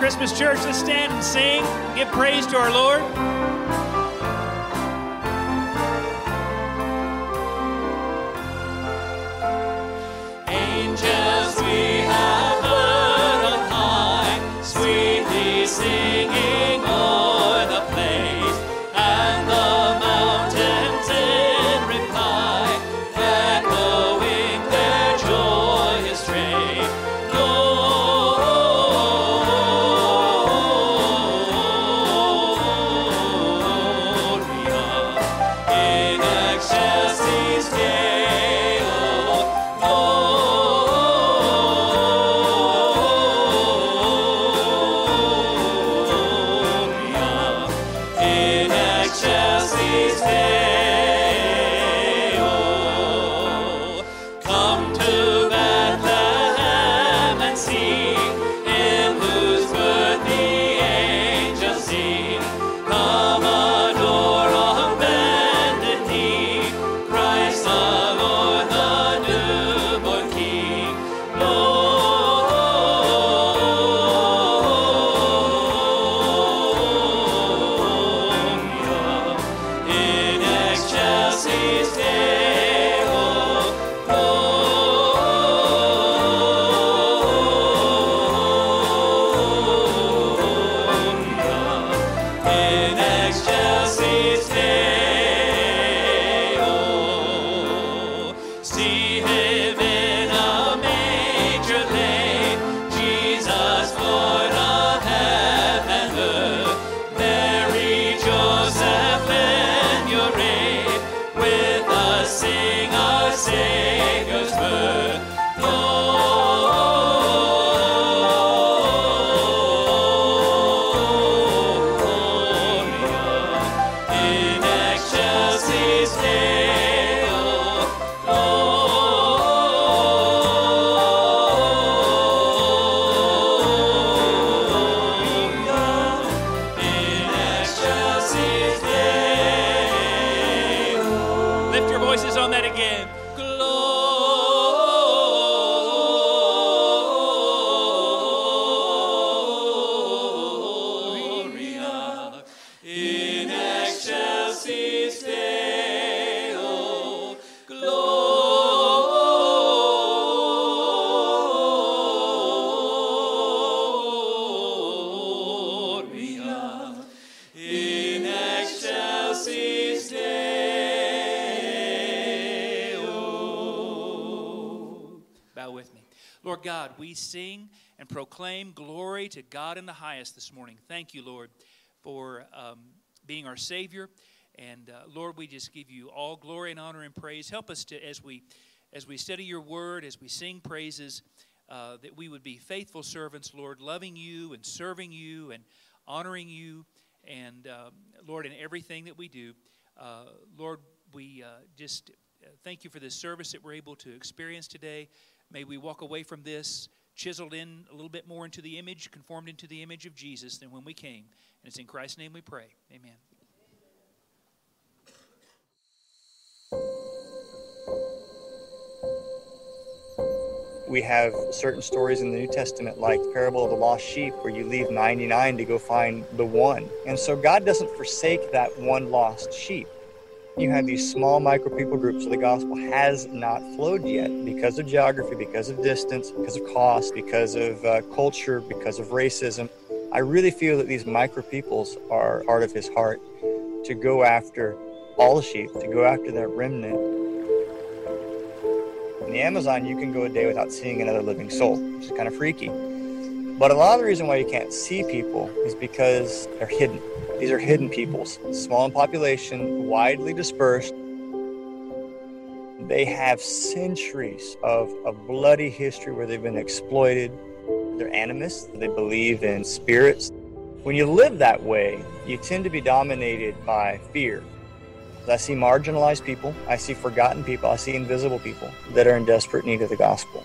Christmas, church. Let's stand and sing, give praise to our Lord. In the highest this morning. Thank you, Lord, for um, being our Savior. And uh, Lord, we just give you all glory and honor and praise. Help us to, as we as we study your word, as we sing praises, uh, that we would be faithful servants, Lord, loving you and serving you and honoring you. And uh, Lord, in everything that we do, uh, Lord, we uh, just uh, thank you for this service that we're able to experience today. May we walk away from this chiseled in a little bit more into the image, conformed into the image of Jesus than when we came. And it's in Christ's name we pray. Amen. We have certain stories in the New Testament, like the parable of the lost sheep, where you leave 99 to go find the one. And so God doesn't forsake that one lost sheep you have these small micro people groups where the gospel has not flowed yet because of geography, because of distance, because of cost, because of uh, culture, because of racism. I really feel that these micro peoples are part of his heart to go after all the sheep, to go after that remnant. In the Amazon, you can go a day without seeing another living soul, which is kind of freaky. But a lot of the reason why you can't see people is because they're hidden. These are hidden peoples, small in population, widely dispersed. They have centuries of a bloody history where they've been exploited. They're animists, they believe in spirits. When you live that way, you tend to be dominated by fear. I see marginalized people, I see forgotten people, I see invisible people that are in desperate need of the gospel.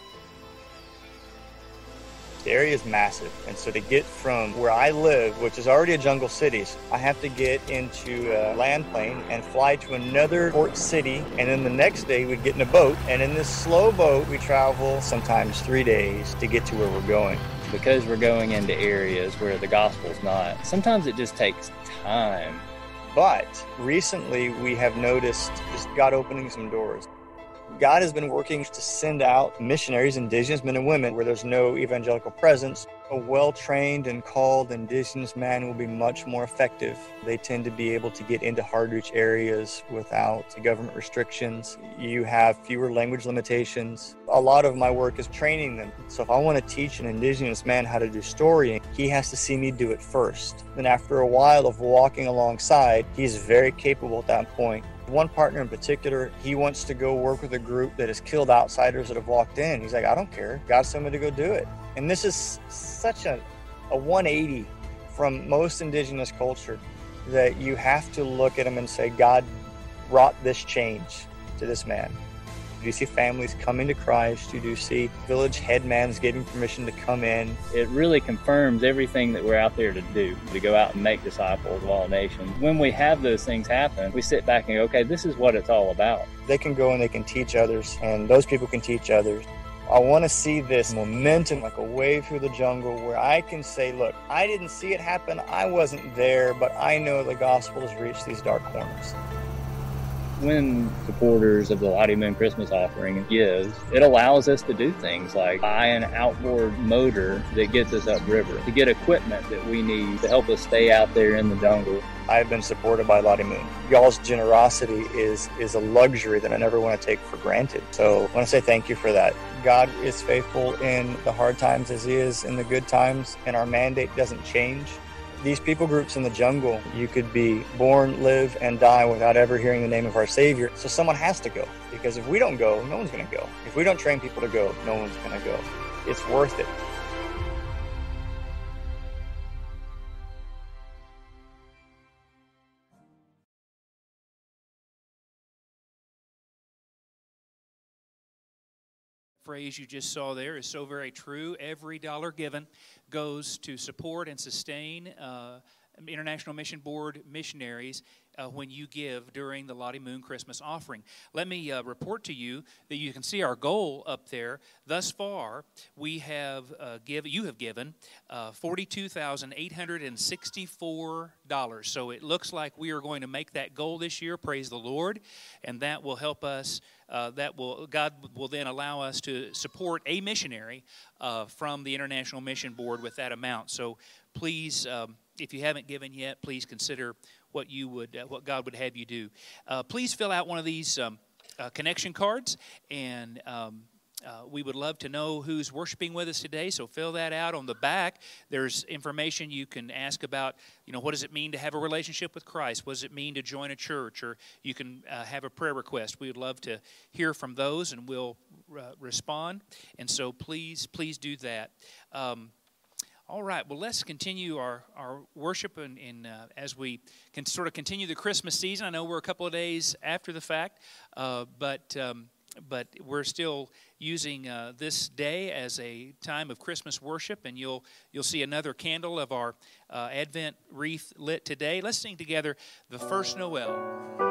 The area is massive. And so to get from where I live, which is already a jungle city, I have to get into a land plane and fly to another port city. And then the next day we'd get in a boat. And in this slow boat, we travel sometimes three days to get to where we're going. because we're going into areas where the gospel's not. Sometimes it just takes time. But recently we have noticed just God opening some doors. God has been working to send out missionaries, indigenous men and women, where there's no evangelical presence. A well trained and called indigenous man will be much more effective. They tend to be able to get into hard reach areas without government restrictions. You have fewer language limitations. A lot of my work is training them. So if I want to teach an indigenous man how to do storying, he has to see me do it first. Then after a while of walking alongside, he's very capable at that point one partner in particular, he wants to go work with a group that has killed outsiders that have walked in. He's like, I don't care. God sent me to go do it. And this is such a, a 180 from most indigenous culture that you have to look at him and say, God wrought this change to this man. You see families coming to Christ. You do see village headmans getting permission to come in. It really confirms everything that we're out there to do, to go out and make disciples of all nations. When we have those things happen, we sit back and go, okay, this is what it's all about. They can go and they can teach others, and those people can teach others. I want to see this momentum like a wave through the jungle where I can say, look, I didn't see it happen. I wasn't there, but I know the gospel has reached these dark corners when supporters of the Lottie Moon Christmas offering gives, it allows us to do things like buy an outboard motor that gets us upriver, to get equipment that we need to help us stay out there in the jungle. I've been supported by Lottie Moon. Y'all's generosity is is a luxury that I never want to take for granted. So I want to say thank you for that. God is faithful in the hard times as he is in the good times, and our mandate doesn't change. These people groups in the jungle, you could be born, live, and die without ever hearing the name of our Savior. So someone has to go. Because if we don't go, no one's going to go. If we don't train people to go, no one's going to go. It's worth it. Phrase you just saw there is so very true. Every dollar given goes to support and sustain uh, International Mission Board missionaries uh, when you give during the Lottie Moon Christmas offering. Let me uh, report to you that you can see our goal up there. Thus far, we have uh, given, you have given uh, $42,864. So it looks like we are going to make that goal this year. Praise the Lord. And that will help us. Uh, that will God will then allow us to support a missionary uh, from the International Mission Board with that amount. So please, um, if you haven't given yet, please consider what you would, uh, what God would have you do. Uh, please fill out one of these um, uh, connection cards, and um, we would love to know who's worshiping with us today. So fill that out on the back. There's information you can ask about. You know, what does it mean to have a relationship with Christ? What does it mean to join a church? Or you can have a prayer request. We would love to hear from those, and we'll respond. And so please, please do that. Um, all right, well, let's continue our, our worship and, and uh, as we can sort of continue the Christmas season. I know we're a couple of days after the fact, uh, but, um, but we're still using uh, this day as a time of Christmas worship, and you'll, you'll see another candle of our uh, Advent wreath lit today. Let's sing together the first Noel.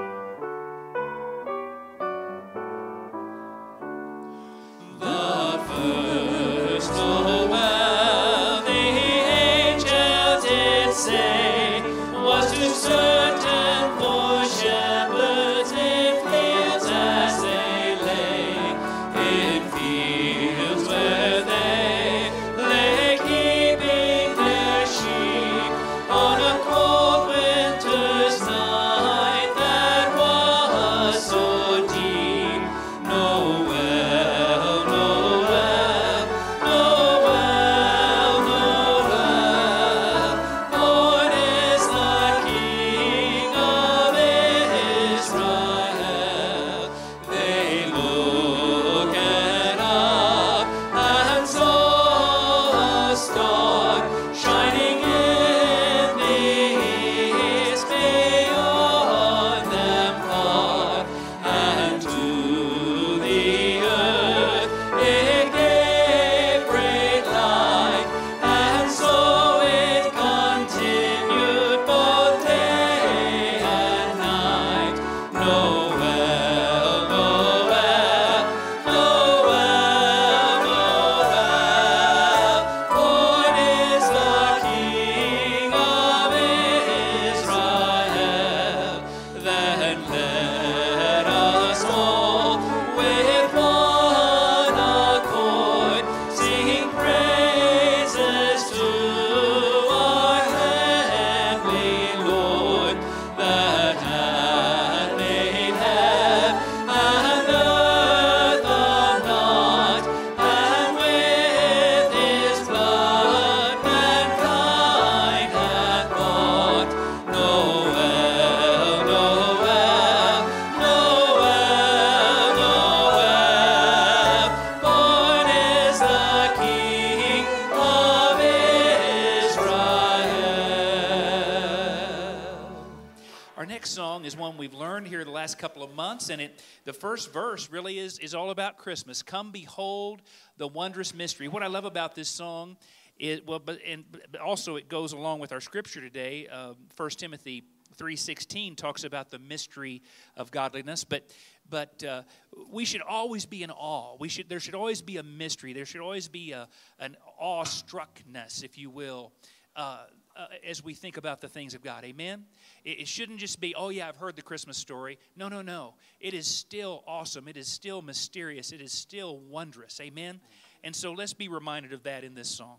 The first verse really is is all about Christmas. Come behold the wondrous mystery. What I love about this song is well, but and but also it goes along with our scripture today. Uh, First Timothy 3:16 talks about the mystery of godliness, but but uh, we should always be in awe. We should there should always be a mystery. There should always be a an awestruckness, if you will. Uh, uh, as we think about the things of God. Amen? It, it, shouldn't just be, oh, yeah, I've heard the Christmas story. No, no, no. It is still awesome. It is still mysterious. It is still wondrous. Amen? And so let's be reminded of that in this song.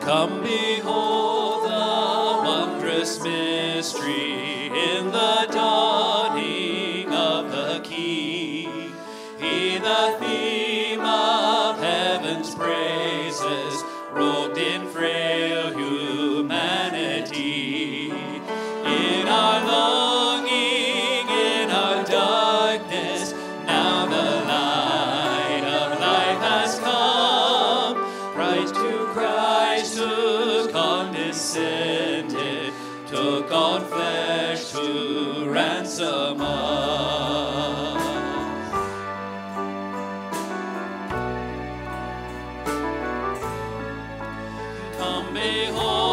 Come behold the wondrous mystery in the Come behold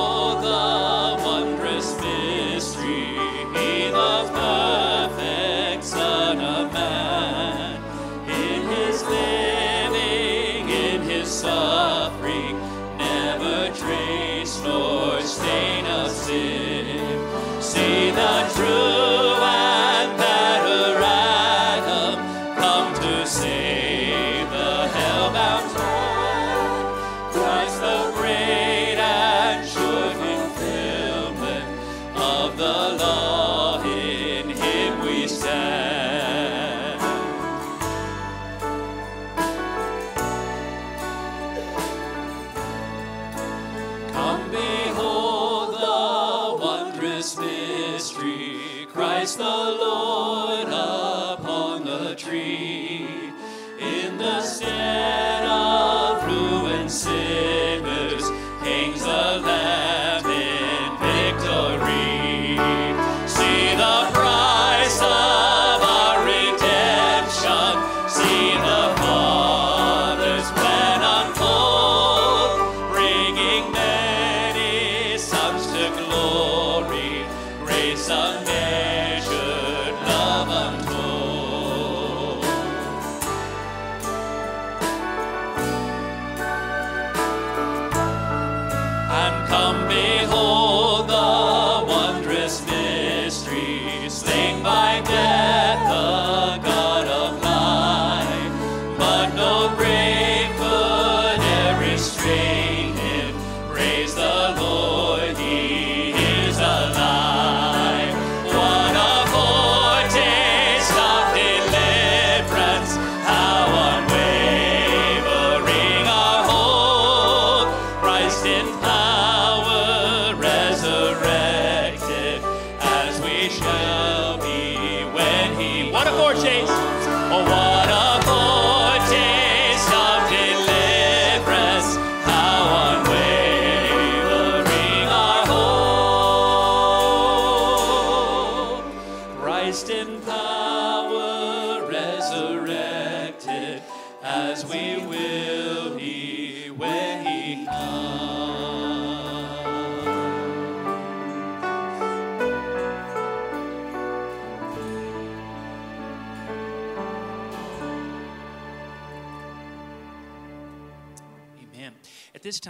What a chase. Oh, what a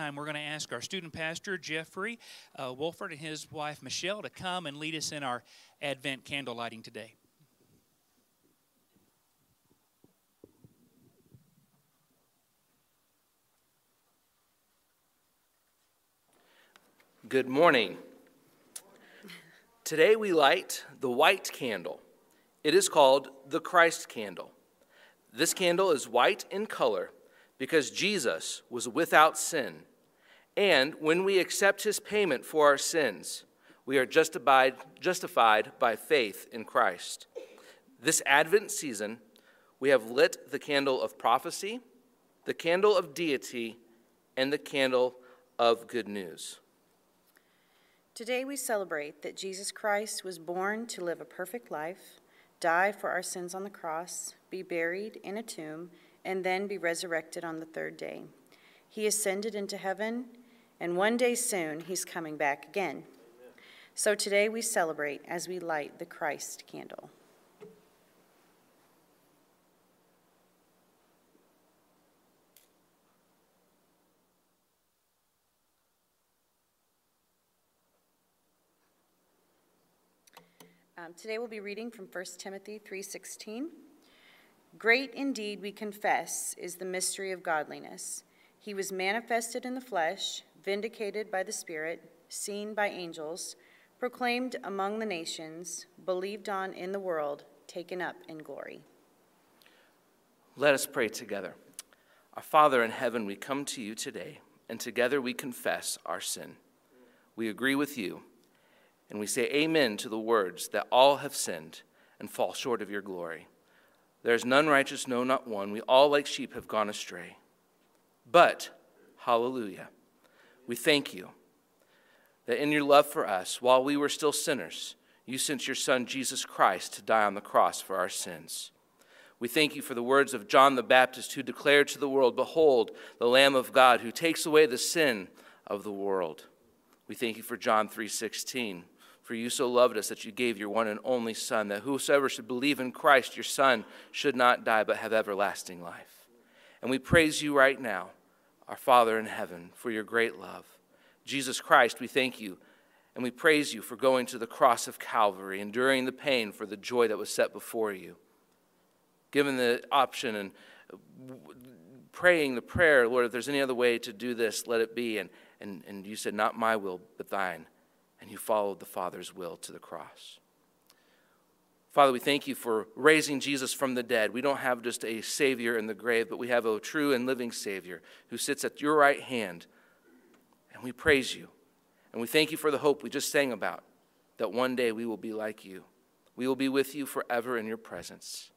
time, we're going to ask our student pastor, Jeffrey uh, Wolford, and his wife, Michelle, to come and lead us in our Advent candle lighting today. Good morning. Today we light the white candle. It is called the Christ candle. This candle is white in color because Jesus was without sin. And when we accept his payment for our sins, we are justified, justified by faith in Christ. This Advent season, we have lit the candle of prophecy, the candle of deity, and the candle of good news. Today we celebrate that Jesus Christ was born to live a perfect life, die for our sins on the cross, be buried in a tomb, and then be resurrected on the third day. He ascended into heaven, and one day soon he's coming back again. So today we celebrate as we light the Christ candle. Um, today we'll be reading from 1 Timothy 3:16. Great indeed we confess is the mystery of godliness. He was manifested in the flesh, vindicated by the Spirit, seen by angels, proclaimed among the nations, believed on in the world, taken up in glory. Let us pray together. Our Father in heaven, we come to you today, and together we confess our sin. We agree with you and we say amen to the words that all have sinned and fall short of your glory. There is none righteous, no, not one. We all, like sheep, have gone astray. But, hallelujah, we thank you that in your love for us, while we were still sinners, you sent your Son, Jesus Christ, to die on the cross for our sins. We thank you for the words of John the Baptist, who declared to the world, Behold, the Lamb of God, who takes away the sin of the world. We thank you for John 3:16 for you so loved us that you gave your one and only Son, that whosoever should believe in Christ, your Son, should not die but have everlasting life. And we praise you right now, our Father in heaven, for your great love. Jesus Christ, we thank you and we praise you for going to the cross of Calvary, enduring the pain for the joy that was set before you. Given the option and praying the prayer, Lord, if there's any other way to do this, let it be. And, and, and you said, Not my will, but thine and you followed the Father's will to the cross. Father, we thank you for raising Jesus from the dead. We don't have just a Savior in the grave, but we have a true and living Savior who sits at your right hand. And we praise you. And we thank you for the hope we just sang about that one day we will be like you. We will be with you forever in your presence.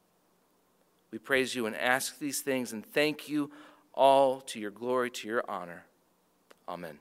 We praise you and ask these things and thank you all to your glory, to your honor. Amen.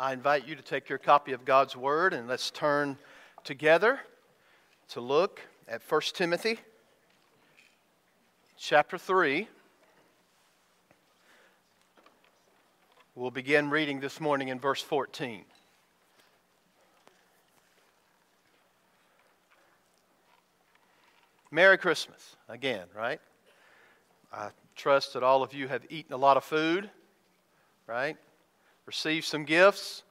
I invite you to take your copy of God's Word and let's turn together to look at 1 Timothy chapter 3. We'll begin reading this morning in verse 14. Merry Christmas again, right? I trust that all of you have eaten a lot of food, right? Received some gifts.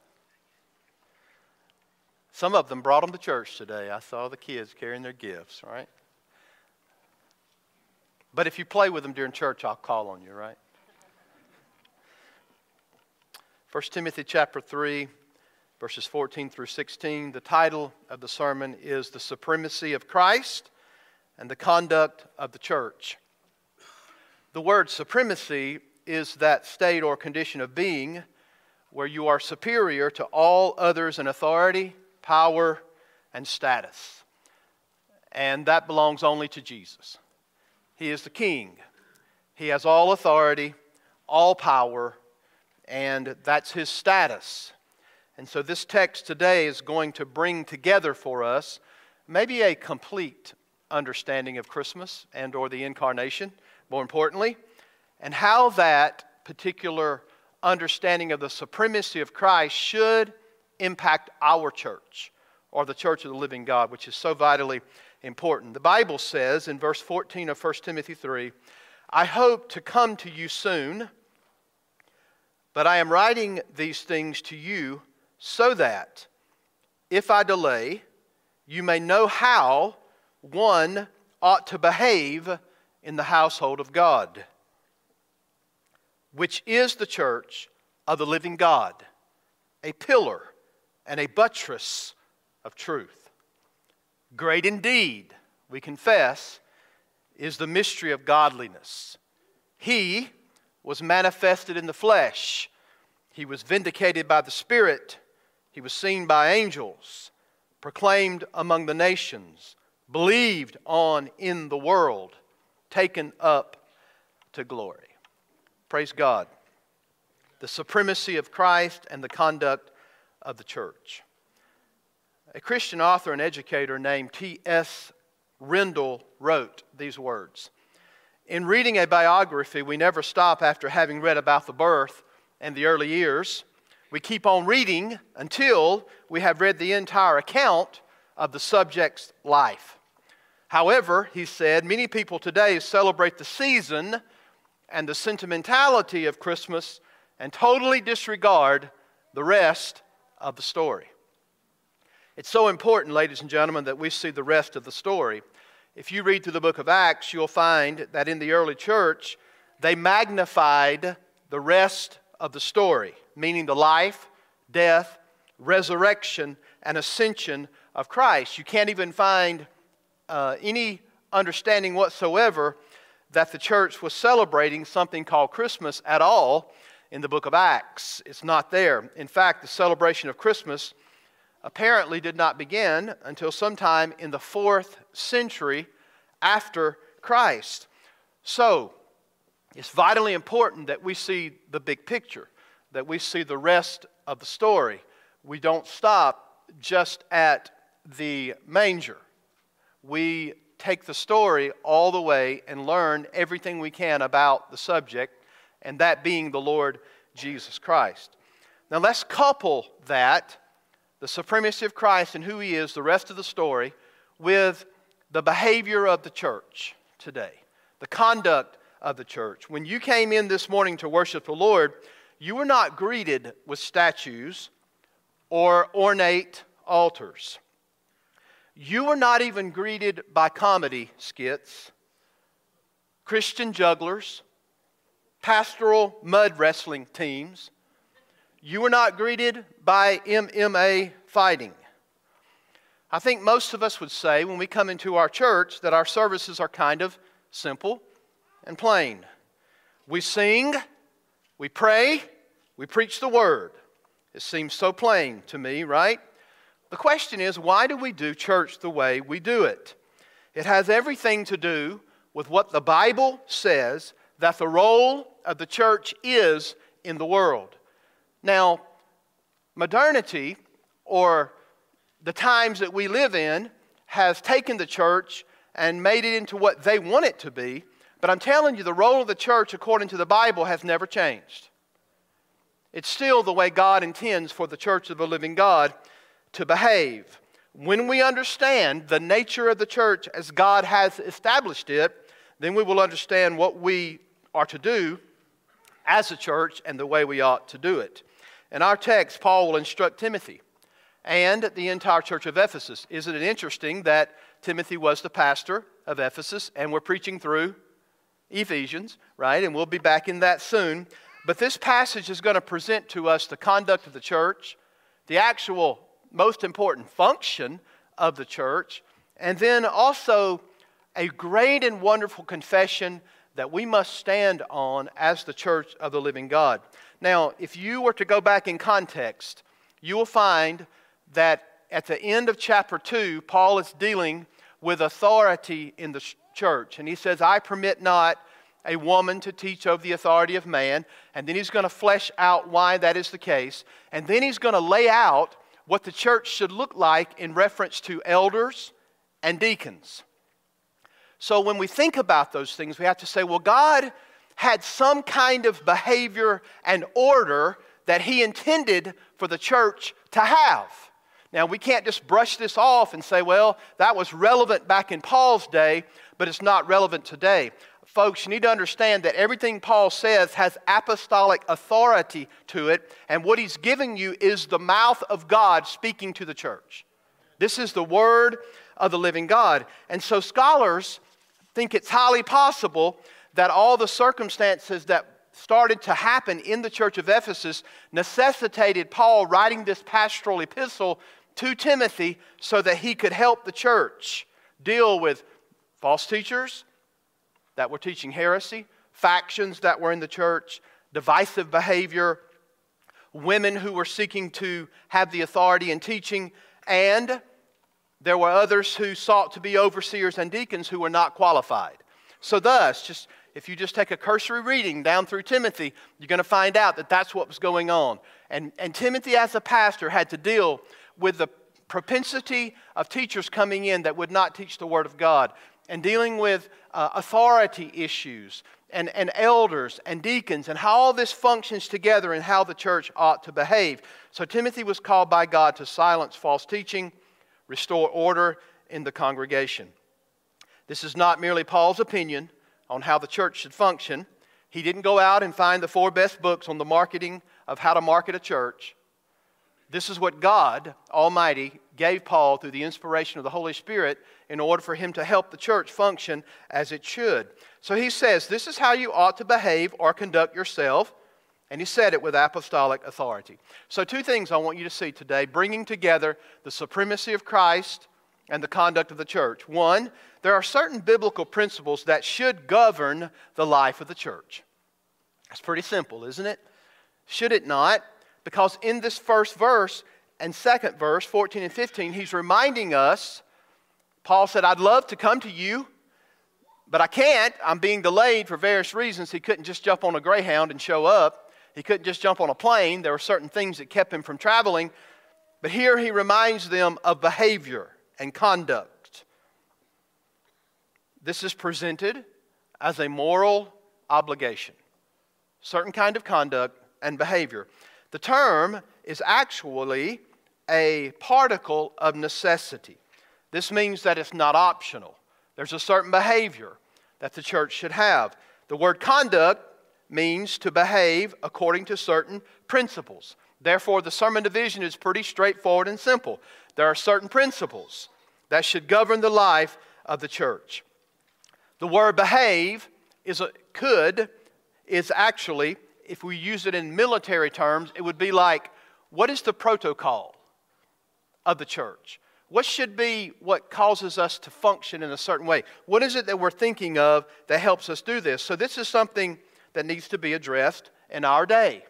Some of them brought them to church today. I saw the kids carrying their gifts, right? But if you play with them during church, I'll call on you, right? 1 Timothy chapter 3, verses 14 through 16. The title of the sermon is The Supremacy of Christ and the Conduct of the Church. The word supremacy is that state or condition of being where you are superior to all others in authority, power, and status. And that belongs only to Jesus. He is the king. He has all authority, all power, and that's his status. And so this text today is going to bring together for us maybe a complete understanding of Christmas and or the incarnation, more importantly, and how that particular understanding of the supremacy of Christ should impact our church or the church of the living God, which is so vitally important. The Bible says in verse 14 of 1 Timothy 3 I hope to come to you soon, but I am writing these things to you so that if I delay, you may know how one ought to behave in the household of God which is the church of the living God, a pillar and a buttress of truth. Great indeed, we confess, is the mystery of godliness. He was manifested in the flesh, he was vindicated by the Spirit, he was seen by angels, proclaimed among the nations, believed on in the world, taken up to glory. Praise God. The supremacy of Christ and the conduct of the church. A Christian author and educator named T.S. Rendall wrote these words In reading a biography, we never stop after having read about the birth and the early years. We keep on reading until we have read the entire account of the subject's life. However, he said, many people today celebrate the season and the sentimentality of Christmas and totally disregard the rest of the story. It's so important, ladies and gentlemen, that we see the rest of the story. If you read through the book of Acts, you'll find that in the early church, they magnified the rest of the story, meaning the life, death, resurrection, and ascension of Christ. You can't even find uh, any understanding whatsoever that the church was celebrating something called Christmas at all in the book of Acts. It's not there. In fact, the celebration of Christmas apparently did not begin until sometime in the fourth century after Christ. So, it's vitally important that we see the big picture, that we see the rest of the story. We don't stop just at the manger. We take the story all the way and learn everything we can about the subject, and that being the Lord Jesus Christ. Now let's couple that, the supremacy of Christ and who he is, the rest of the story, with the behavior of the church today, the conduct of the church. When you came in this morning to worship the Lord, you were not greeted with statues or ornate altars. You were not even greeted by comedy skits, Christian jugglers, pastoral mud wrestling teams. You were not greeted by MMA fighting. I think most of us would say when we come into our church that our services are kind of simple and plain. We sing, we pray, we preach the word. It seems so plain to me, right? The question is, why do we do church the way we do it? It has everything to do with what the Bible says that the role of the church is in the world. Now, modernity, or the times that we live in, has taken the church and made it into what they want it to be. But I'm telling you, the role of the church, according to the Bible, has never changed. It's still the way God intends for the church of the living God to behave. When we understand the nature of the church as God has established it, then we will understand what we are to do as a church and the way we ought to do it. In our text, Paul will instruct Timothy and the entire church of Ephesus. Isn't it interesting that Timothy was the pastor of Ephesus and we're preaching through Ephesians, right? And we'll be back in that soon. But this passage is going to present to us the conduct of the church, the actual most important function of the church, and then also a great and wonderful confession that we must stand on as the church of the living God. Now, if you were to go back in context, you will find that at the end of chapter 2, Paul is dealing with authority in the church. And he says, I permit not a woman to teach over the authority of man. And then he's going to flesh out why that is the case. And then he's going to lay out what the church should look like in reference to elders and deacons. So when we think about those things, we have to say, well, God had some kind of behavior and order that He intended for the church to have. Now, we can't just brush this off and say, well, that was relevant back in Paul's day, but it's not relevant today folks, you need to understand that everything Paul says has apostolic authority to it, and what he's giving you is the mouth of God speaking to the church. This is the word of the living God. And so scholars think it's highly possible that all the circumstances that started to happen in the church of Ephesus necessitated Paul writing this pastoral epistle to Timothy so that he could help the church deal with false teachers, that were teaching heresy, factions that were in the church, divisive behavior, women who were seeking to have the authority in teaching, and there were others who sought to be overseers and deacons who were not qualified. So, thus, just if you just take a cursory reading down through Timothy, you're going to find out that that's what was going on. And, and Timothy, as a pastor, had to deal with the propensity of teachers coming in that would not teach the Word of God and dealing with uh, authority issues and, and elders and deacons and how all this functions together and how the church ought to behave. So Timothy was called by God to silence false teaching, restore order in the congregation. This is not merely Paul's opinion on how the church should function. He didn't go out and find the four best books on the marketing of how to market a church. This is what God Almighty gave Paul through the inspiration of the Holy Spirit in order for him to help the church function as it should. So he says, This is how you ought to behave or conduct yourself. And he said it with apostolic authority. So, two things I want you to see today bringing together the supremacy of Christ and the conduct of the church. One, there are certain biblical principles that should govern the life of the church. That's pretty simple, isn't it? Should it not? Because in this first verse and second verse, 14 and 15, he's reminding us Paul said, I'd love to come to you, but I can't. I'm being delayed for various reasons. He couldn't just jump on a Greyhound and show up, he couldn't just jump on a plane. There were certain things that kept him from traveling. But here he reminds them of behavior and conduct. This is presented as a moral obligation, certain kind of conduct and behavior. The term is actually a particle of necessity. This means that it's not optional. There's a certain behavior that the church should have. The word conduct means to behave according to certain principles. Therefore, the sermon division is pretty straightforward and simple. There are certain principles that should govern the life of the church. The word behave is a, could is actually, if we use it in military terms, it would be like what is the protocol of the church? What should be what causes us to function in a certain way? What is it that we're thinking of that helps us do this? So, this is something that needs to be addressed in our day.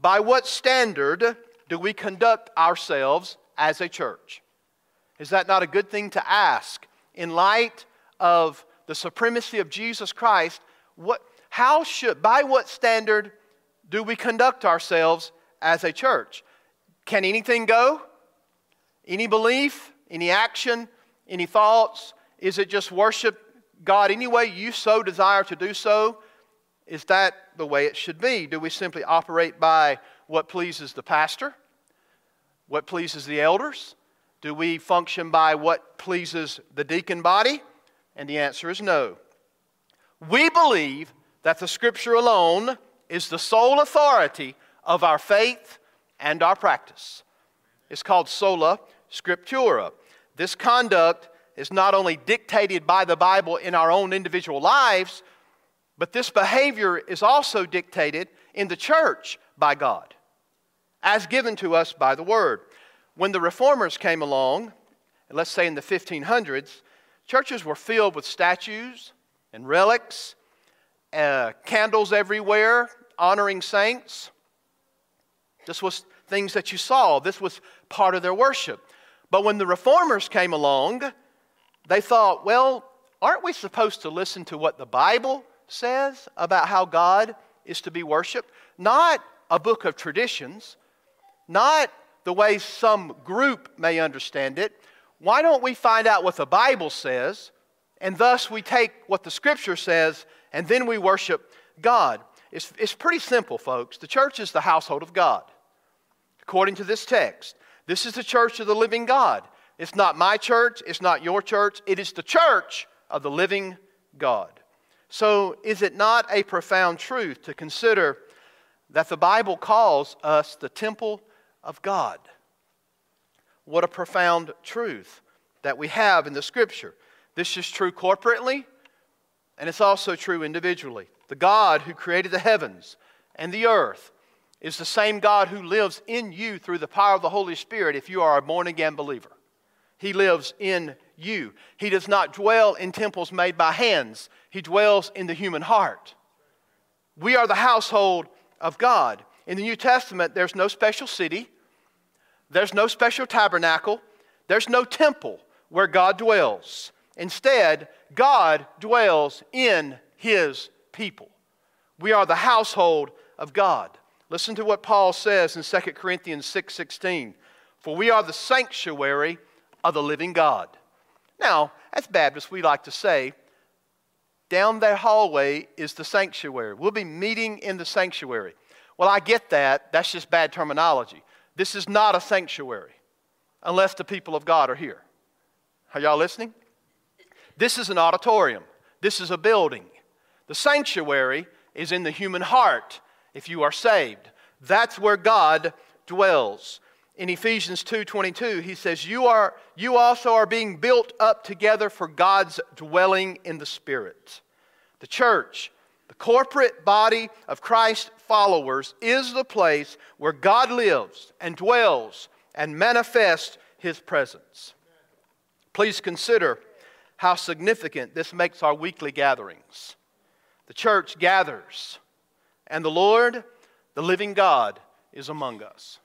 By what standard do we conduct ourselves as a church? Is that not a good thing to ask in light of the supremacy of Jesus Christ? What, how should, by what standard do we conduct ourselves as a church? Can anything go? Any belief, any action, any thoughts? Is it just worship God any way you so desire to do so? Is that the way it should be? Do we simply operate by what pleases the pastor? What pleases the elders? Do we function by what pleases the deacon body? And the answer is no. We believe that the Scripture alone is the sole authority of our faith and our practice. It's called sola scriptura. This conduct is not only dictated by the Bible in our own individual lives, but this behavior is also dictated in the church by God, as given to us by the Word. When the reformers came along, let's say in the 1500s, churches were filled with statues and relics, uh, candles everywhere, honoring saints. This was things that you saw. This was part of their worship. But when the reformers came along, they thought, well, aren't we supposed to listen to what the Bible says about how God is to be worshiped? Not a book of traditions, not the way some group may understand it. Why don't we find out what the Bible says, and thus we take what the Scripture says, and then we worship God? It's, it's pretty simple, folks. The church is the household of God, according to this text. This is the church of the living God. It's not my church, it's not your church, it is the church of the living God. So, is it not a profound truth to consider that the Bible calls us the temple of God? What a profound truth that we have in the Scripture. This is true corporately, and it's also true individually. The God who created the heavens and the earth is the same God who lives in you through the power of the Holy Spirit if you are a born again believer. He lives in you. He does not dwell in temples made by hands, He dwells in the human heart. We are the household of God. In the New Testament, there's no special city, there's no special tabernacle, there's no temple where God dwells. Instead, God dwells in His people. We are the household of God. Listen to what Paul says in 2 Corinthians 6:16. For we are the sanctuary of the living God. Now, as Baptists, we like to say, down that hallway is the sanctuary. We'll be meeting in the sanctuary. Well, I get that. That's just bad terminology. This is not a sanctuary unless the people of God are here. Are y'all listening? This is an auditorium. This is a building. The sanctuary is in the human heart if you are saved. That's where God dwells. in Ephesians 2:22, he says, "You are you also are being built up together for God's dwelling in the Spirit." The church, the corporate body of Christ followers is the place where God lives and dwells and manifests his presence. Please consider how significant this makes our weekly gatherings. The church gathers, and the Lord, the living God, is among us.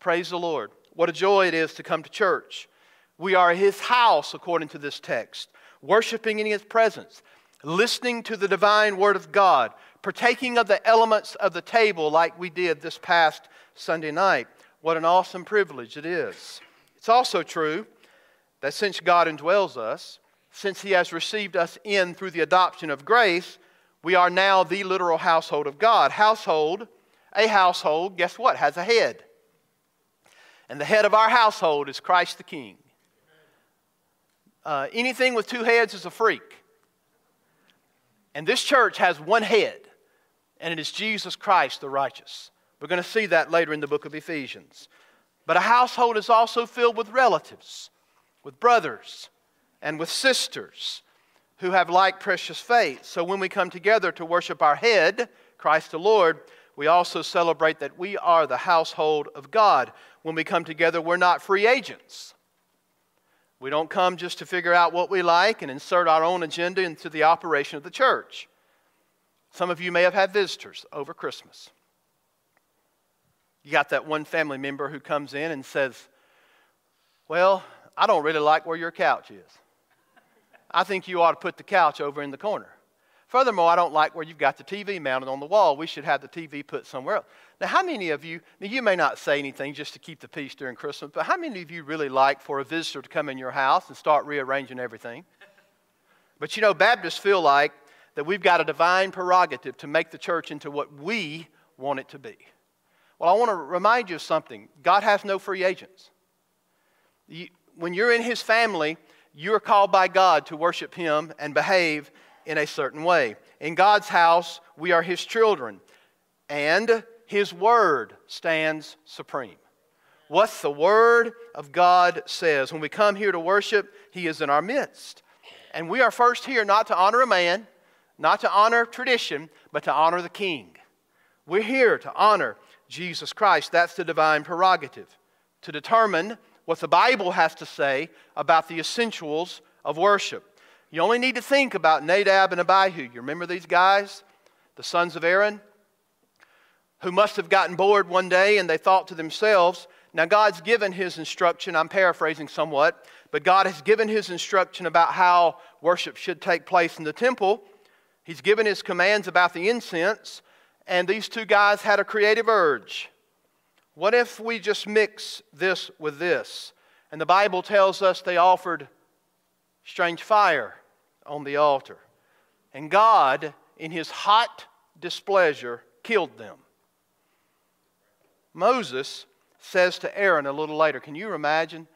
Praise the Lord. What a joy it is to come to church. We are His house, according to this text, worshiping in His presence, listening to the divine Word of God, partaking of the elements of the table like we did this past Sunday night. What an awesome privilege it is. It's also true that since God indwells us, since He has received us in through the adoption of grace, we are now the literal household of God. Household, a household, guess what? Has a head. And the head of our household is Christ the King. Uh, anything with two heads is a freak. And this church has one head, and it is Jesus Christ the righteous. We're going to see that later in the book of Ephesians. But a household is also filled with relatives, with brothers, and with sisters who have like precious faith. So when we come together to worship our head, Christ the Lord, we also celebrate that we are the household of God. When we come together, we're not free agents. We don't come just to figure out what we like and insert our own agenda into the operation of the church. Some of you may have had visitors over Christmas. You got that one family member who comes in and says, Well, I don't really like where your couch is. I think you ought to put the couch over in the corner. Furthermore, I don't like where you've got the TV mounted on the wall. We should have the TV put somewhere else. Now, how many of you, now you may not say anything just to keep the peace during Christmas, but how many of you really like for a visitor to come in your house and start rearranging everything? But you know, Baptists feel like that we've got a divine prerogative to make the church into what we want it to be. Well, I want to remind you of something God has no free agents. When you're in His family, you are called by God to worship Him and behave in a certain way. In God's house, we are His children, and His Word stands supreme. What the Word of God says. When we come here to worship, He is in our midst. And we are first here not to honor a man, not to honor tradition, but to honor the King. We're here to honor Jesus Christ. That's the divine prerogative. To determine what the Bible has to say about the essentials of worship. You only need to think about Nadab and Abihu. You remember these guys, the sons of Aaron, who must have gotten bored one day and they thought to themselves, now God's given his instruction, I'm paraphrasing somewhat, but God has given his instruction about how worship should take place in the temple. He's given his commands about the incense, and these two guys had a creative urge. What if we just mix this with this? And the Bible tells us they offered strange fire on the altar. And God, in his hot displeasure, killed them. Moses says to Aaron a little later, Can you imagine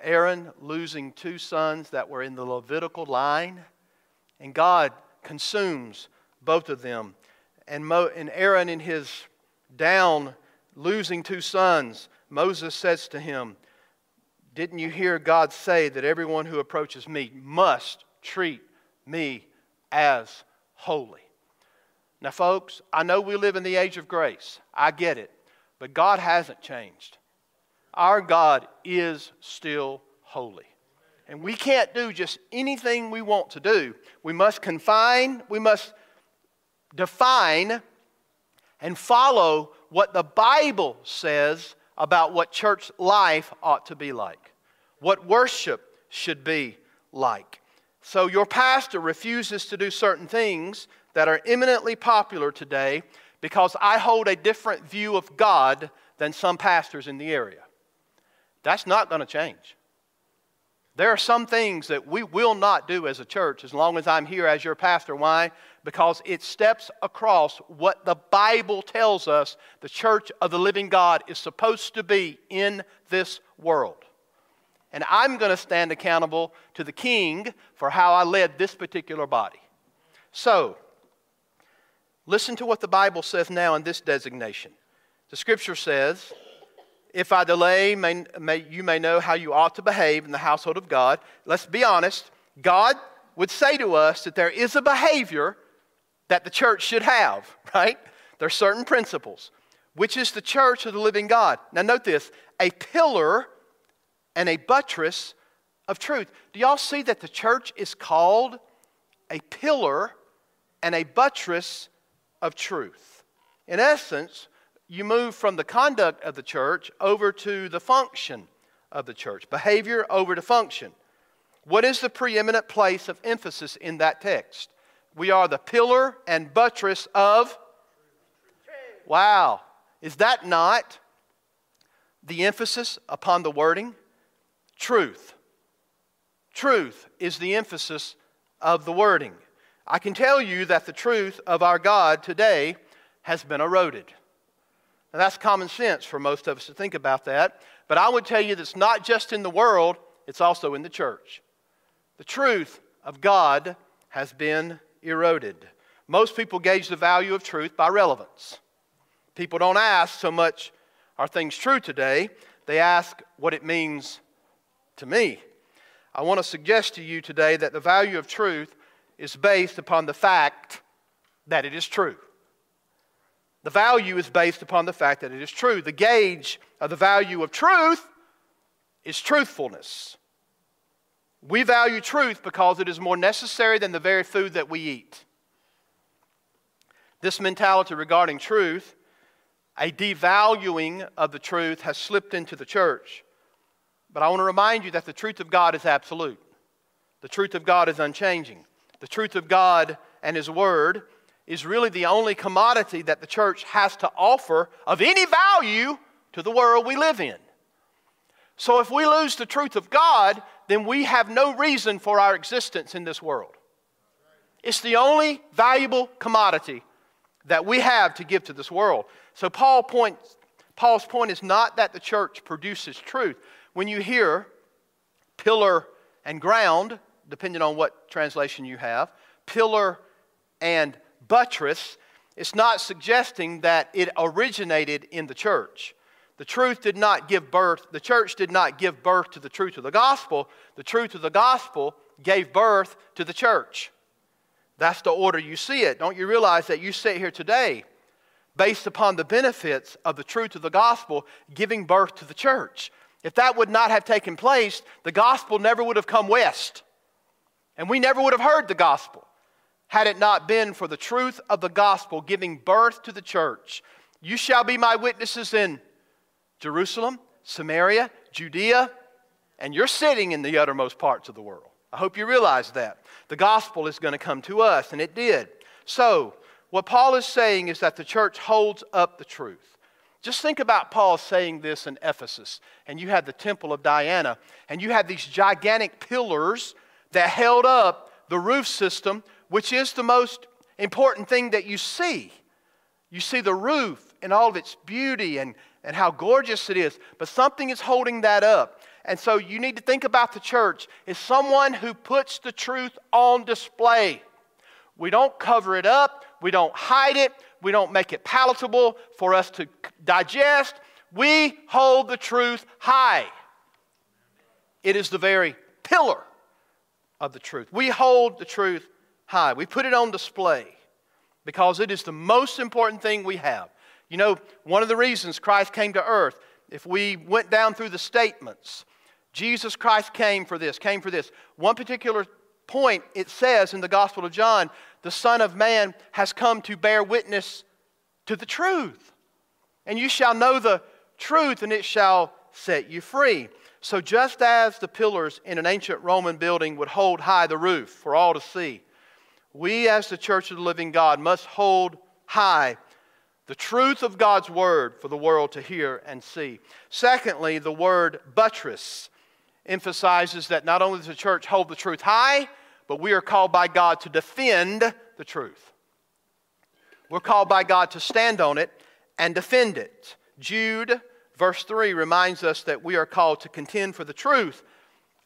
Aaron losing two sons that were in the Levitical line? And God consumes both of them. And, Mo, and Aaron, in his down, losing two sons, Moses says to him, Didn't you hear God say that everyone who approaches me must treat me as holy. Now, folks, I know we live in the age of grace. I get it. But God hasn't changed. Our God is still holy. And we can't do just anything we want to do. We must confine, we must define, and follow what the Bible says about what church life ought to be like, what worship should be like. So your pastor refuses to do certain things that are eminently popular today because I hold a different view of God than some pastors in the area. That's not going to change. There are some things that we will not do as a church as long as I'm here as your pastor. Why? Because it steps across what the Bible tells us the church of the living God is supposed to be in this world and I'm going to stand accountable to the king for how I led this particular body. So, listen to what the Bible says now in this designation. The scripture says, if I delay, may, may, you may know how you ought to behave in the household of God. Let's be honest. God would say to us that there is a behavior that the church should have, right? There are certain principles, which is the church of the living God. Now, note this a pillar and a buttress of truth. Do y'all see that the church is called a pillar and a buttress of truth? In essence, you move from the conduct of the church over to the function of the church, behavior over to function. What is the preeminent place of emphasis in that text? We are the pillar and buttress of. Wow. Is that not the emphasis upon the wording? Truth. Truth is the emphasis of the wording. I can tell you that the truth of our God today has been eroded. Now, that's common sense for most of us to think about that. But I would tell you that it's not just in the world, it's also in the church. The truth of God has been eroded. Most people gauge the value of truth by relevance. People don't ask so much, are things true today? They ask what it means to me. I want to suggest to you today that the value of truth is based upon the fact that it is true. The value is based upon the fact that it is true. The gauge of the value of truth is truthfulness. We value truth because it is more necessary than the very food that we eat. This mentality regarding truth, a devaluing of the truth, has slipped into the church. But I want to remind you that the truth of God is absolute. The truth of God is unchanging. The truth of God and His Word is really the only commodity that the church has to offer of any value to the world we live in. So if we lose the truth of God, then we have no reason for our existence in this world. It's the only valuable commodity that we have to give to this world. So Paul points, Paul's point is not that the church produces truth. When you hear pillar and ground, depending on what translation you have, pillar and buttress, it's not suggesting that it originated in the church. The truth did not give birth, the church did not give birth to the truth of the gospel. The truth of the gospel gave birth to the church. That's the order you see it. Don't you realize that you sit here today based upon the benefits of the truth of the gospel giving birth to the church? If that would not have taken place, the gospel never would have come west. And we never would have heard the gospel had it not been for the truth of the gospel giving birth to the church. You shall be my witnesses in Jerusalem, Samaria, Judea, and you're sitting in the uttermost parts of the world. I hope you realize that. The gospel is going to come to us, and it did. So, what Paul is saying is that the church holds up the truth. Just think about Paul saying this in Ephesus, and you had the temple of Diana, and you had these gigantic pillars that held up the roof system which is the most important thing that you see. You see the roof and all of its beauty and, and how gorgeous it is, but something is holding that up. And so you need to think about the church as someone who puts the truth on display. We don't cover it up, we don't hide it, we don't make it palatable for us to digest. We hold the truth high. It is the very pillar of the truth. We hold the truth high. We put it on display because it is the most important thing we have. You know, one of the reasons Christ came to earth, if we went down through the statements, Jesus Christ came for this, came for this. One particular point it says in the Gospel of John, the Son of Man has come to bear witness to the truth. And you shall know the truth, and it shall set you free. So, just as the pillars in an ancient Roman building would hold high the roof for all to see, we as the church of the living God must hold high the truth of God's word for the world to hear and see. Secondly, the word buttress emphasizes that not only does the church hold the truth high, but we are called by God to defend the truth. We're called by God to stand on it and defend it. Jude, verse 3, reminds us that we are called to contend for the truth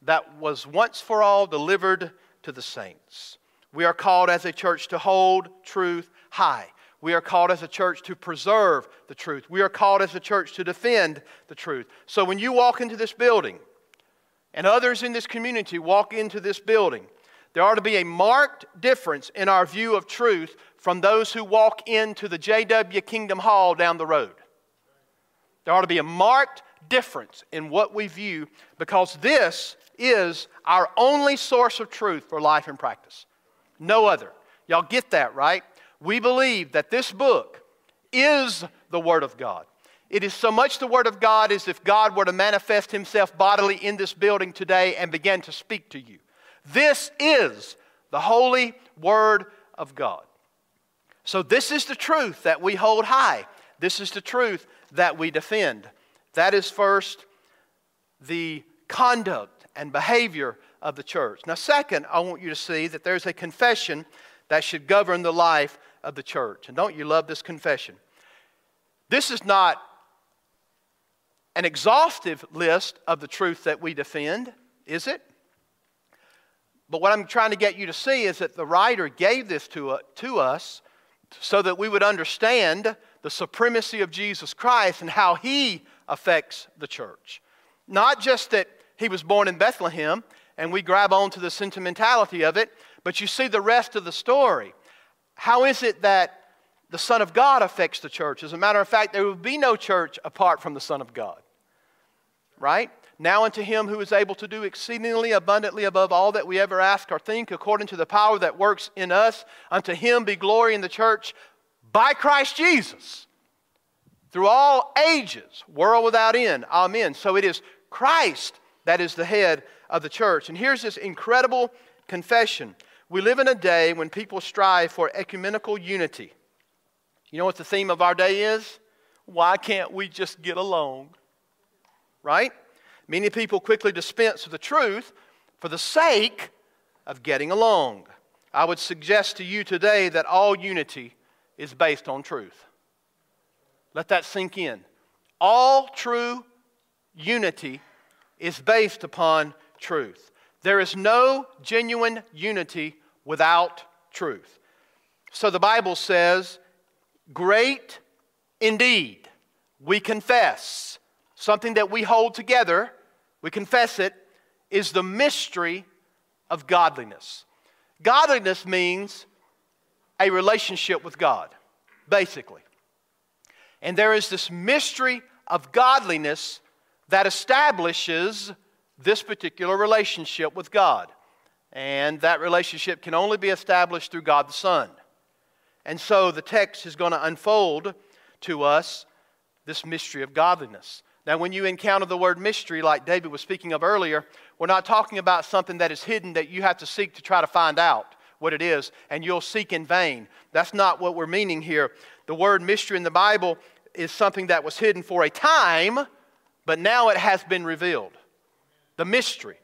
that was once for all delivered to the saints. We are called as a church to hold truth high. We are called as a church to preserve the truth. We are called as a church to defend the truth. So when you walk into this building and others in this community walk into this building, there ought to be a marked difference in our view of truth from those who walk into the JW Kingdom Hall down the road. There ought to be a marked difference in what we view because this is our only source of truth for life and practice. No other. Y'all get that, right? We believe that this book is the Word of God. It is so much the Word of God as if God were to manifest Himself bodily in this building today and begin to speak to you. This is the holy Word of God. So, this is the truth that we hold high. This is the truth that we defend. That is first the conduct and behavior of the church. Now, second, I want you to see that there's a confession that should govern the life of the church. And don't you love this confession? This is not an exhaustive list of the truth that we defend, is it? But what I'm trying to get you to see is that the writer gave this to, uh, to us so that we would understand the supremacy of Jesus Christ and how he affects the church. Not just that he was born in Bethlehem and we grab onto the sentimentality of it, but you see the rest of the story. How is it that the Son of God affects the church? As a matter of fact, there would be no church apart from the Son of God. Right? Now unto him who is able to do exceedingly abundantly above all that we ever ask or think, according to the power that works in us, unto him be glory in the church by Christ Jesus through all ages, world without end. Amen. So it is Christ that is the head of the church. And here's this incredible confession. We live in a day when people strive for ecumenical unity. You know what the theme of our day is? Why can't we just get along? Right? Many people quickly dispense with the truth for the sake of getting along. I would suggest to you today that all unity is based on truth. Let that sink in. All true unity is based upon truth. There is no genuine unity without truth. So the Bible says, Great indeed, we confess. Something that we hold together, we confess it, is the mystery of godliness. Godliness means a relationship with God, basically. And there is this mystery of godliness that establishes this particular relationship with God. And that relationship can only be established through God the Son. And so the text is going to unfold to us this mystery of godliness. Now, when you encounter the word mystery, like David was speaking of earlier, we're not talking about something that is hidden that you have to seek to try to find out what it is, and you'll seek in vain. That's not what we're meaning here. The word mystery in the Bible is something that was hidden for a time, but now it has been revealed. The mystery.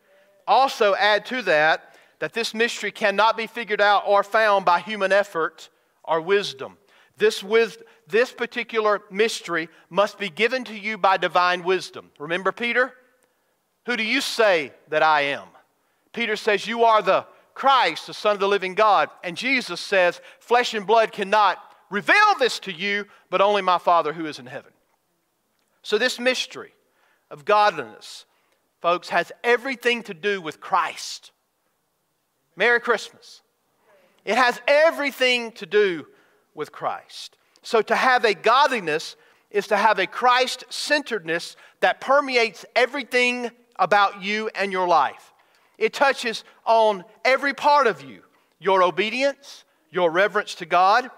Also, add to that that this mystery cannot be figured out or found by human effort or wisdom. This, with, this particular mystery must be given to you by divine wisdom. Remember Peter? Who do you say that I am? Peter says, You are the Christ, the Son of the living God. And Jesus says, Flesh and blood cannot reveal this to you, but only my Father who is in heaven. So, this mystery of godliness, folks, has everything to do with Christ. Merry Christmas. It has everything to do with Christ. So, to have a godliness is to have a Christ centeredness that permeates everything about you and your life. It touches on every part of you your obedience, your reverence to God,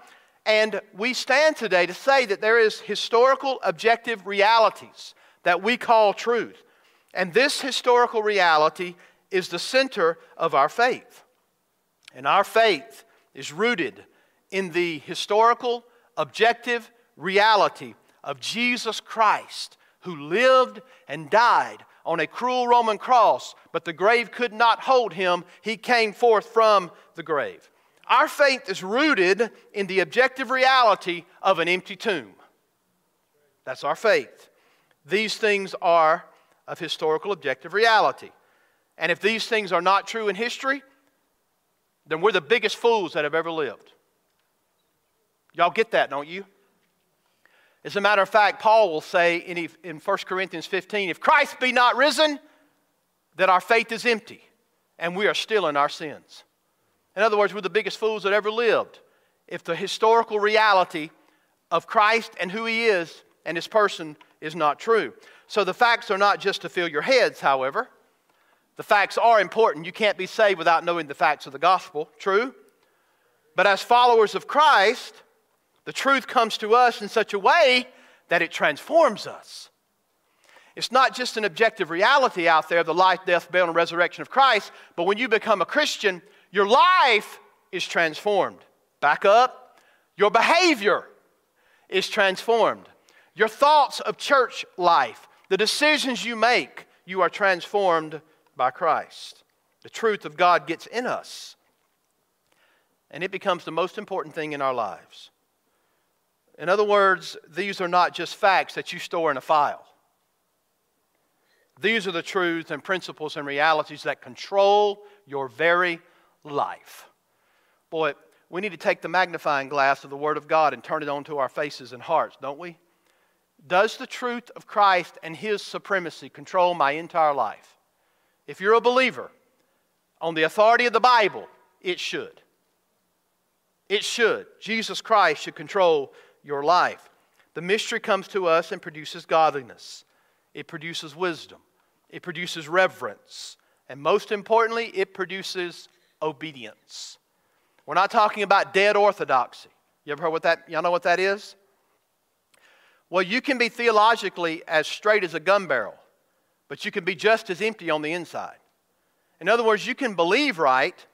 and we stand today to say that there is historical objective realities that we call truth. And this historical reality is the center of our faith. And our faith is rooted in the historical objective reality of Jesus Christ, who lived and died on a cruel Roman cross, but the grave could not hold him. He came forth from the grave. Our faith is rooted in the objective reality of an empty tomb. That's our faith. These things are of historical objective reality. And if these things are not true in history, then we're the biggest fools that have ever lived. Y'all get that, don't you? As a matter of fact, Paul will say in, in 1 Corinthians 15 if Christ be not risen, then our faith is empty and we are still in our sins. In other words, we're the biggest fools that ever lived. If the historical reality of Christ and who he is and his person is not true. So the facts are not just to fill your heads, however. The facts are important. You can't be saved without knowing the facts of the gospel, true? But as followers of Christ, the truth comes to us in such a way that it transforms us. It's not just an objective reality out there, the life, death, burial, and resurrection of Christ, but when you become a Christian, your life is transformed. Back up. Your behavior is transformed. Your thoughts of church life, the decisions you make, you are transformed by Christ. The truth of God gets in us, and it becomes the most important thing in our lives. In other words, these are not just facts that you store in a file. These are the truths and principles and realities that control your very life. Boy, we need to take the magnifying glass of the Word of God and turn it onto our faces and hearts, don't we? Does the truth of Christ and His supremacy control my entire life? If you're a believer, on the authority of the Bible, it should. It should. Jesus Christ should control your life. The mystery comes to us and produces godliness, it produces wisdom, it produces reverence, and most importantly, it produces obedience. We're not talking about dead orthodoxy. You ever heard what that, y'all know what that is? Well, you can be theologically as straight as a gun barrel, but you can be just as empty on the inside. In other words, you can believe right,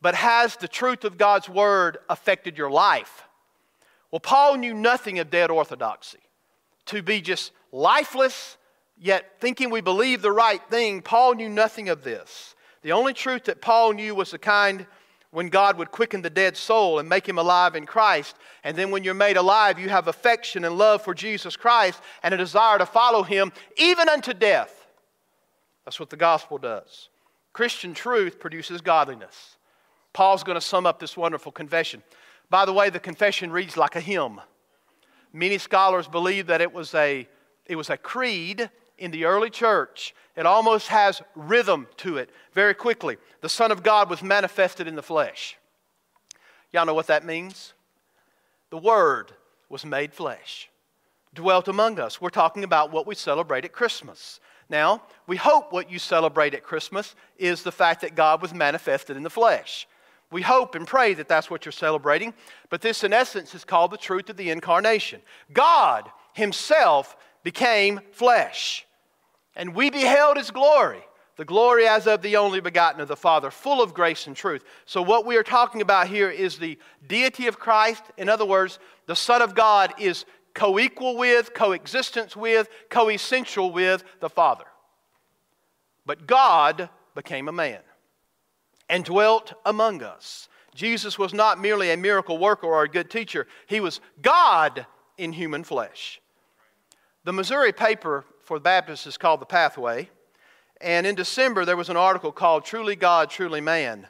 but has the truth of God's word affected your life? Well, Paul knew nothing of dead orthodoxy. To be just lifeless, yet thinking we believe the right thing, Paul knew nothing of this. The only truth that Paul knew was the kind when God would quicken the dead soul and make him alive in Christ. And then when you're made alive, you have affection and love for Jesus Christ and a desire to follow him even unto death. That's what the gospel does. Christian truth produces godliness. Paul's going to sum up this wonderful confession. By the way, the confession reads like a hymn. Many scholars believe that it was a, it was a creed in the early church. It almost has rhythm to it very quickly. The Son of God was manifested in the flesh. Y'all know what that means? The Word was made flesh, dwelt among us. We're talking about what we celebrate at Christmas. Now, we hope what you celebrate at Christmas is the fact that God was manifested in the flesh. We hope and pray that that's what you're celebrating, but this, in essence, is called the truth of the incarnation. God Himself became flesh, and we beheld His glory, the glory as of the only begotten of the Father, full of grace and truth. So, what we are talking about here is the deity of Christ. In other words, the Son of God is co equal with, coexistence with, co essential with the Father. But God became a man and dwelt among us. Jesus was not merely a miracle worker or a good teacher, he was God in human flesh. The Missouri paper for the Baptists is called The Pathway. And in December, there was an article called Truly God, Truly Man.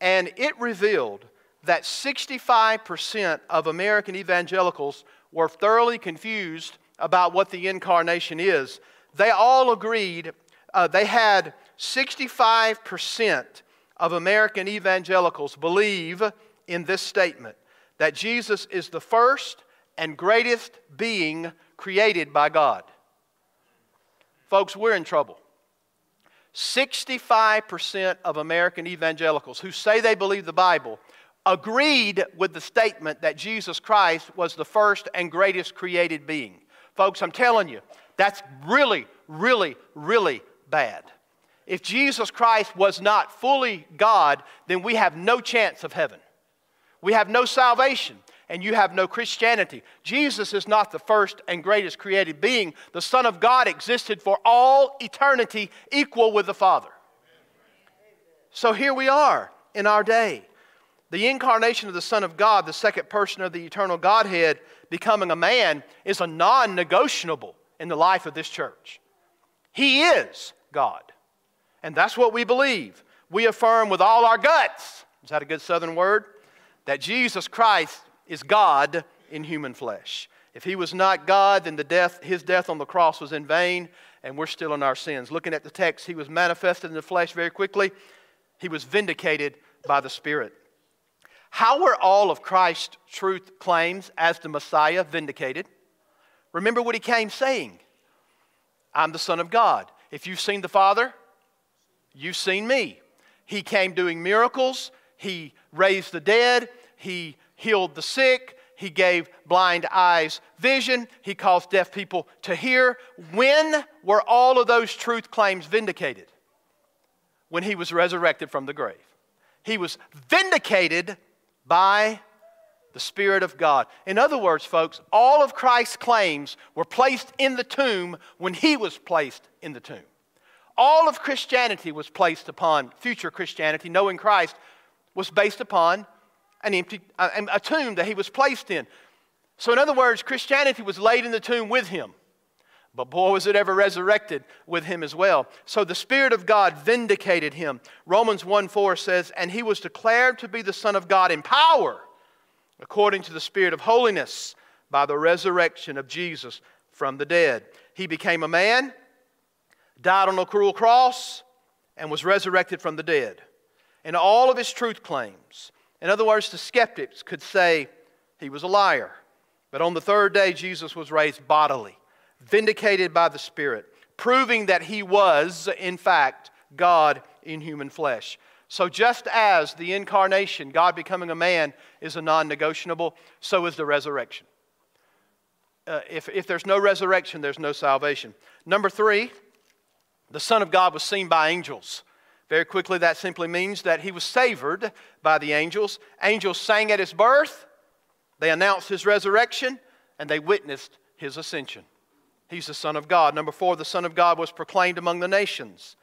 And it revealed that 65% of American evangelicals were thoroughly confused about what the incarnation is. They all agreed, uh, they had 65% of American evangelicals believe in this statement that Jesus is the first and greatest being created by God. Folks, we're in trouble. 65% of American evangelicals who say they believe the Bible agreed with the statement that Jesus Christ was the first and greatest created being. Folks, I'm telling you, that's really, really, really bad. If Jesus Christ was not fully God, then we have no chance of heaven. We have no salvation, and you have no Christianity. Jesus is not the first and greatest created being. The Son of God existed for all eternity, equal with the Father. So here we are in our day. The incarnation of the Son of God, the second person of the eternal Godhead, becoming a man, is a non negotiable in the life of this church. He is God. And that's what we believe. We affirm with all our guts, is that a good southern word? That Jesus Christ is God in human flesh. If he was not God, then the death, his death on the cross was in vain, and we're still in our sins. Looking at the text, he was manifested in the flesh very quickly. He was vindicated by the Spirit. How were all of Christ's truth claims as the Messiah vindicated? Remember what he came saying I'm the Son of God. If you've seen the Father, you've seen me. He came doing miracles, he raised the dead, he healed the sick, he gave blind eyes vision, he caused deaf people to hear. When were all of those truth claims vindicated? When he was resurrected from the grave. He was vindicated by the Spirit of God. In other words, folks, all of Christ's claims were placed in the tomb when he was placed in the tomb. All of Christianity was placed upon, future Christianity, knowing Christ, was based upon an empty, a, tomb that he was placed in. So, in other words, Christianity was laid in the tomb with him. But boy, was it ever resurrected with him as well. So the Spirit of God vindicated him. Romans 1 4 says, And he was declared to be the Son of God in power, according to the Spirit of holiness, by the resurrection of Jesus from the dead. He became a man, died on a cruel cross, and was resurrected from the dead. And all of his truth claims, in other words, the skeptics could say he was a liar. But on the third day, Jesus was raised bodily, vindicated by the Spirit, proving that he was, in fact, God in human flesh. So, just as the incarnation, God becoming a man, is a non negotiable, so is the resurrection. Uh, if, if there's no resurrection, there's no salvation. Number three, the Son of God was seen by angels. Very quickly, that simply means that he was savored by the angels. Angels sang at his birth, they announced his resurrection, and they witnessed his ascension. He's the Son of God. Number four, the Son of God was proclaimed among the nations.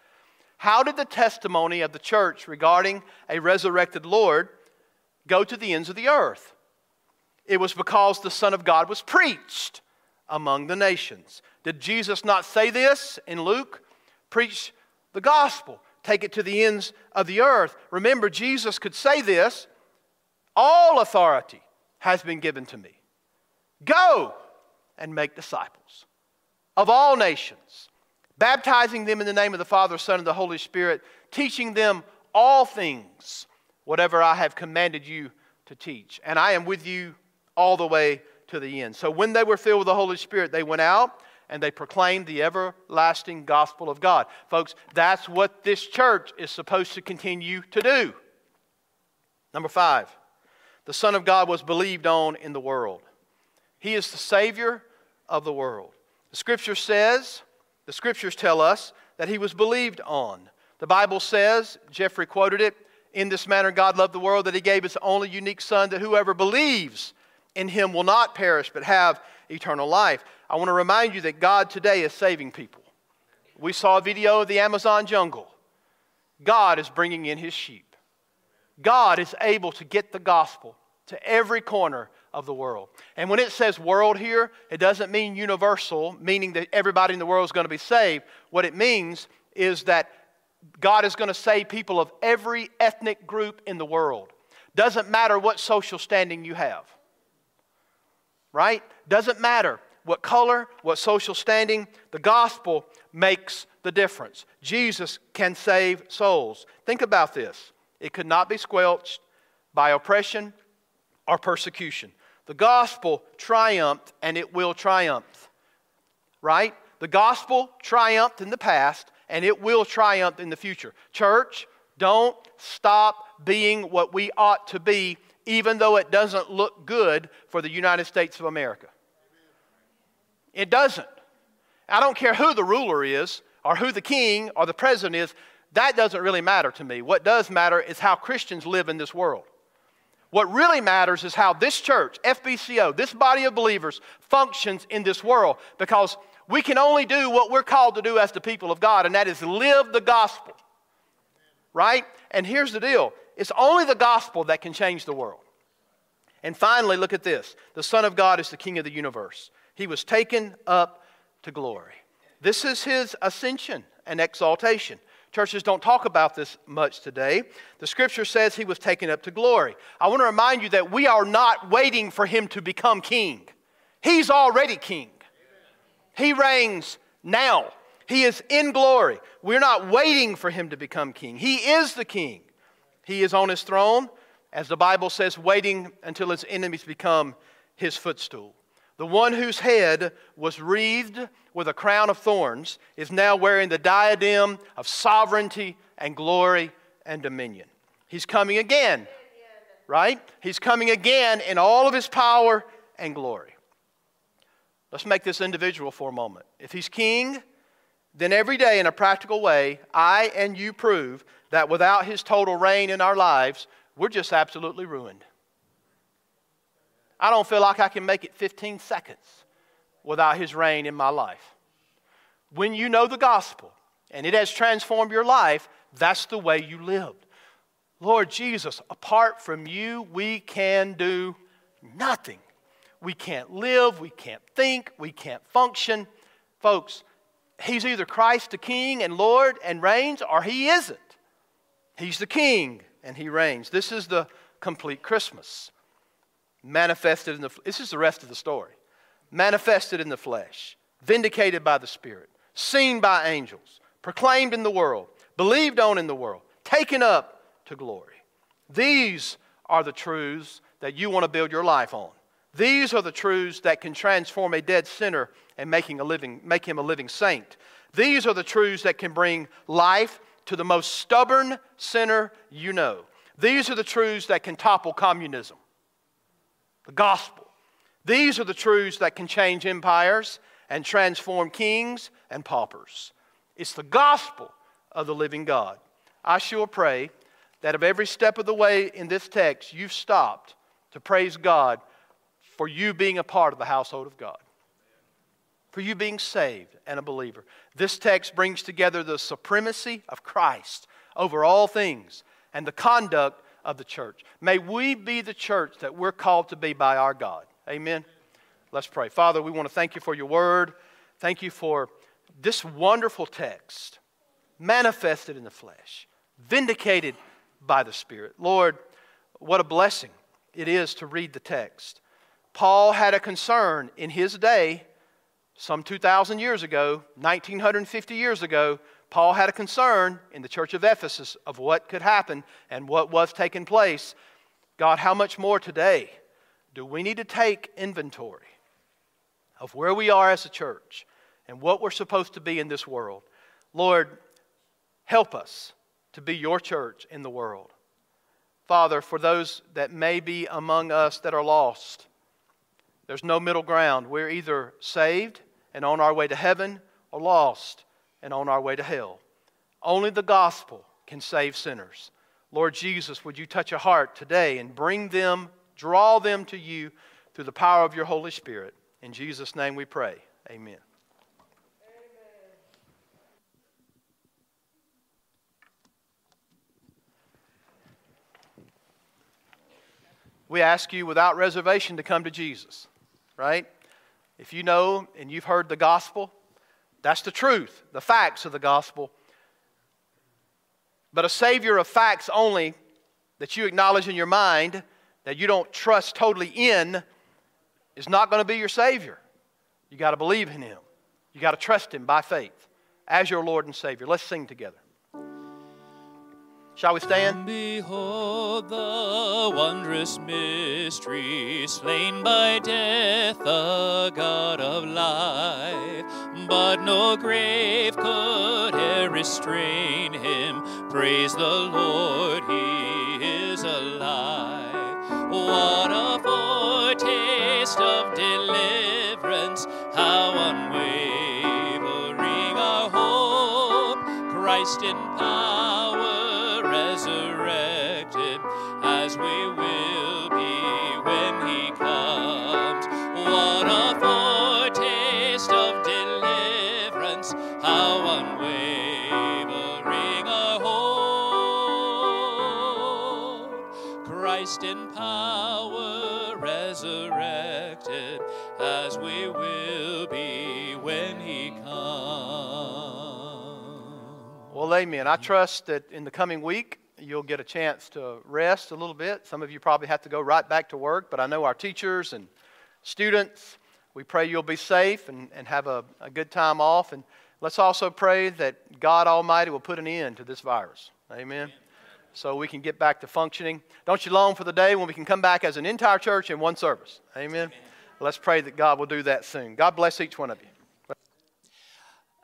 How did the testimony of the church regarding a resurrected Lord go to the ends of the earth? It was because the Son of God was preached among the nations. Did Jesus not say this in Luke? Preach the gospel take it to the ends of the earth. Remember, Jesus could say this All authority has been given to me. Go and make disciples of all nations, baptizing them in the name of the Father, Son, and the Holy Spirit, teaching them all things, whatever I have commanded you to teach. And I am with you all the way to the end. So when they were filled with the Holy Spirit, they went out and they proclaimed the everlasting gospel of God. Folks, that's what this church is supposed to continue to do. Number five, the Son of God was believed on in the world. He is the Savior of the world. The Scripture says, the Scriptures tell us that He was believed on. The Bible says, Jeffrey quoted it, in this manner God loved the world that He gave His only unique Son, that whoever believes in Him will not perish but have eternal life. I want to remind you that God today is saving people. We saw a video of the Amazon jungle. God is bringing in his sheep. God is able to get the gospel to every corner of the world. And when it says world here, it doesn't mean universal, meaning that everybody in the world is going to be saved. What it means is that God is going to save people of every ethnic group in the world. Doesn't matter what social standing you have. Right? Doesn't matter what color, what social standing, the gospel makes the difference. Jesus can save souls. Think about this it could not be squelched by oppression or persecution. The gospel triumphed and it will triumph. Right? The gospel triumphed in the past and it will triumph in the future. Church, don't stop being what we ought to be, even though it doesn't look good for the United States of America. It doesn't. I don't care who the ruler is, or who the king or the president is. That doesn't really matter to me. What does matter is how Christians live in this world. What really matters is how this church, FBCO, this body of believers, functions in this world because we can only do what we're called to do as the people of God, and that is live the gospel. Right? And here's the deal it's only the gospel that can change the world. And finally, look at this the Son of God is the King of the universe. He was taken up to glory. This is his ascension and exaltation Churches don't talk about this much today. The scripture says he was taken up to glory. I want to remind you that we are not waiting for him to become king. He's already king. He reigns now. He is in glory. We're not waiting for him to become king. He is the king. He is on his throne, as the Bible says, waiting until his enemies become his footstool. The one whose head was wreathed with a crown of thorns is now wearing the diadem of sovereignty and glory and dominion. He's coming again, right? He's coming again in all of his power and glory. Let's make this individual for a moment. If he's king, then every day in a practical way, I and you prove that without his total reign in our lives, we're just absolutely ruined. I don't feel like I can make it 15 seconds without His reign in my life. When you know the gospel and it has transformed your life, that's the way you lived. Lord Jesus, apart from you, we can do nothing. We can't live, we can't think, we can't function. Folks, He's either Christ the King and Lord and reigns, or He isn't. He's the King and He reigns. This is the complete Christmas manifested in the this is the rest of the story. Manifested in the flesh vindicated by the spirit seen by angels proclaimed in the world believed on in the world taken up to glory. These are the truths that you want to build your life on. These are the truths that can transform a dead sinner and making a living, make him a living saint. These are the truths that can bring life to the most stubborn sinner you know. These are the truths that can topple communism the gospel. These are the truths that can change empires and transform kings and paupers. It's the gospel of the living God. I sure pray that of every step of the way in this text, you've stopped to praise God for you being a part of the household of God, for you being saved and a believer. This text brings together the supremacy of Christ over all things and the conduct of the church. May we be the church that we're called to be by our God. Amen. Let's pray. Father, we want to thank you for your word. Thank you for this wonderful text manifested in the flesh, vindicated by the Spirit. Lord, what a blessing it is to read the text. Paul had a concern in his day, some 2,000 years ago, 1950 years ago, Paul had a concern in the church of Ephesus of what could happen and what was taking place. God, how much more today do we need to take inventory of where we are as a church and what we're supposed to be in this world? Lord, help us to be your church in the world. Father, for those that may be among us that are lost, there's no middle ground. We're either saved and on our way to heaven or lost and on our way to hell. Only the gospel can save sinners. Lord Jesus, would you touch a heart today and bring them, draw them to you through the power of your Holy Spirit. In Jesus' name we pray. Amen. we ask you without reservation to come to Jesus, right? If you know and you've heard the gospel, that's the truth, the facts of the gospel. But a Savior of facts only that you acknowledge in your mind, that you don't trust totally in, is not going to be your Savior. You got to believe in Him, you got to trust Him by faith as your Lord and Savior. Let's sing together. Shall we stand? Behold the wondrous mystery, slain by death, the God of life. But no grave could e'er restrain him. Praise the Lord, he is alive. What a foretaste of deliverance, how unwavering our hope, Christ in power amen. I trust that in the coming week, you'll get a chance to rest a little bit. Some of you probably have to go right back to work, but I know our teachers and students, we pray you'll be safe and, and have a, a good time off. And let's also pray that God Almighty will put an end to this virus. Amen. So we can get back to functioning. Don't you long for the day when we can come back as an entire church in one service? Amen. Let's pray that God will do that soon. God bless each one of you.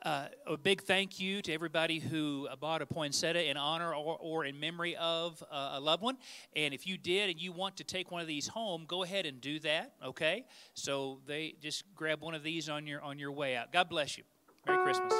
Uh, a big thank you to everybody who bought a poinsettia in honor or, or in memory of uh, a loved one. And if you did and you want to take one of these home, go ahead and do that. Okay. So they just grab one of these on your on your way out. God bless you. Merry Christmas.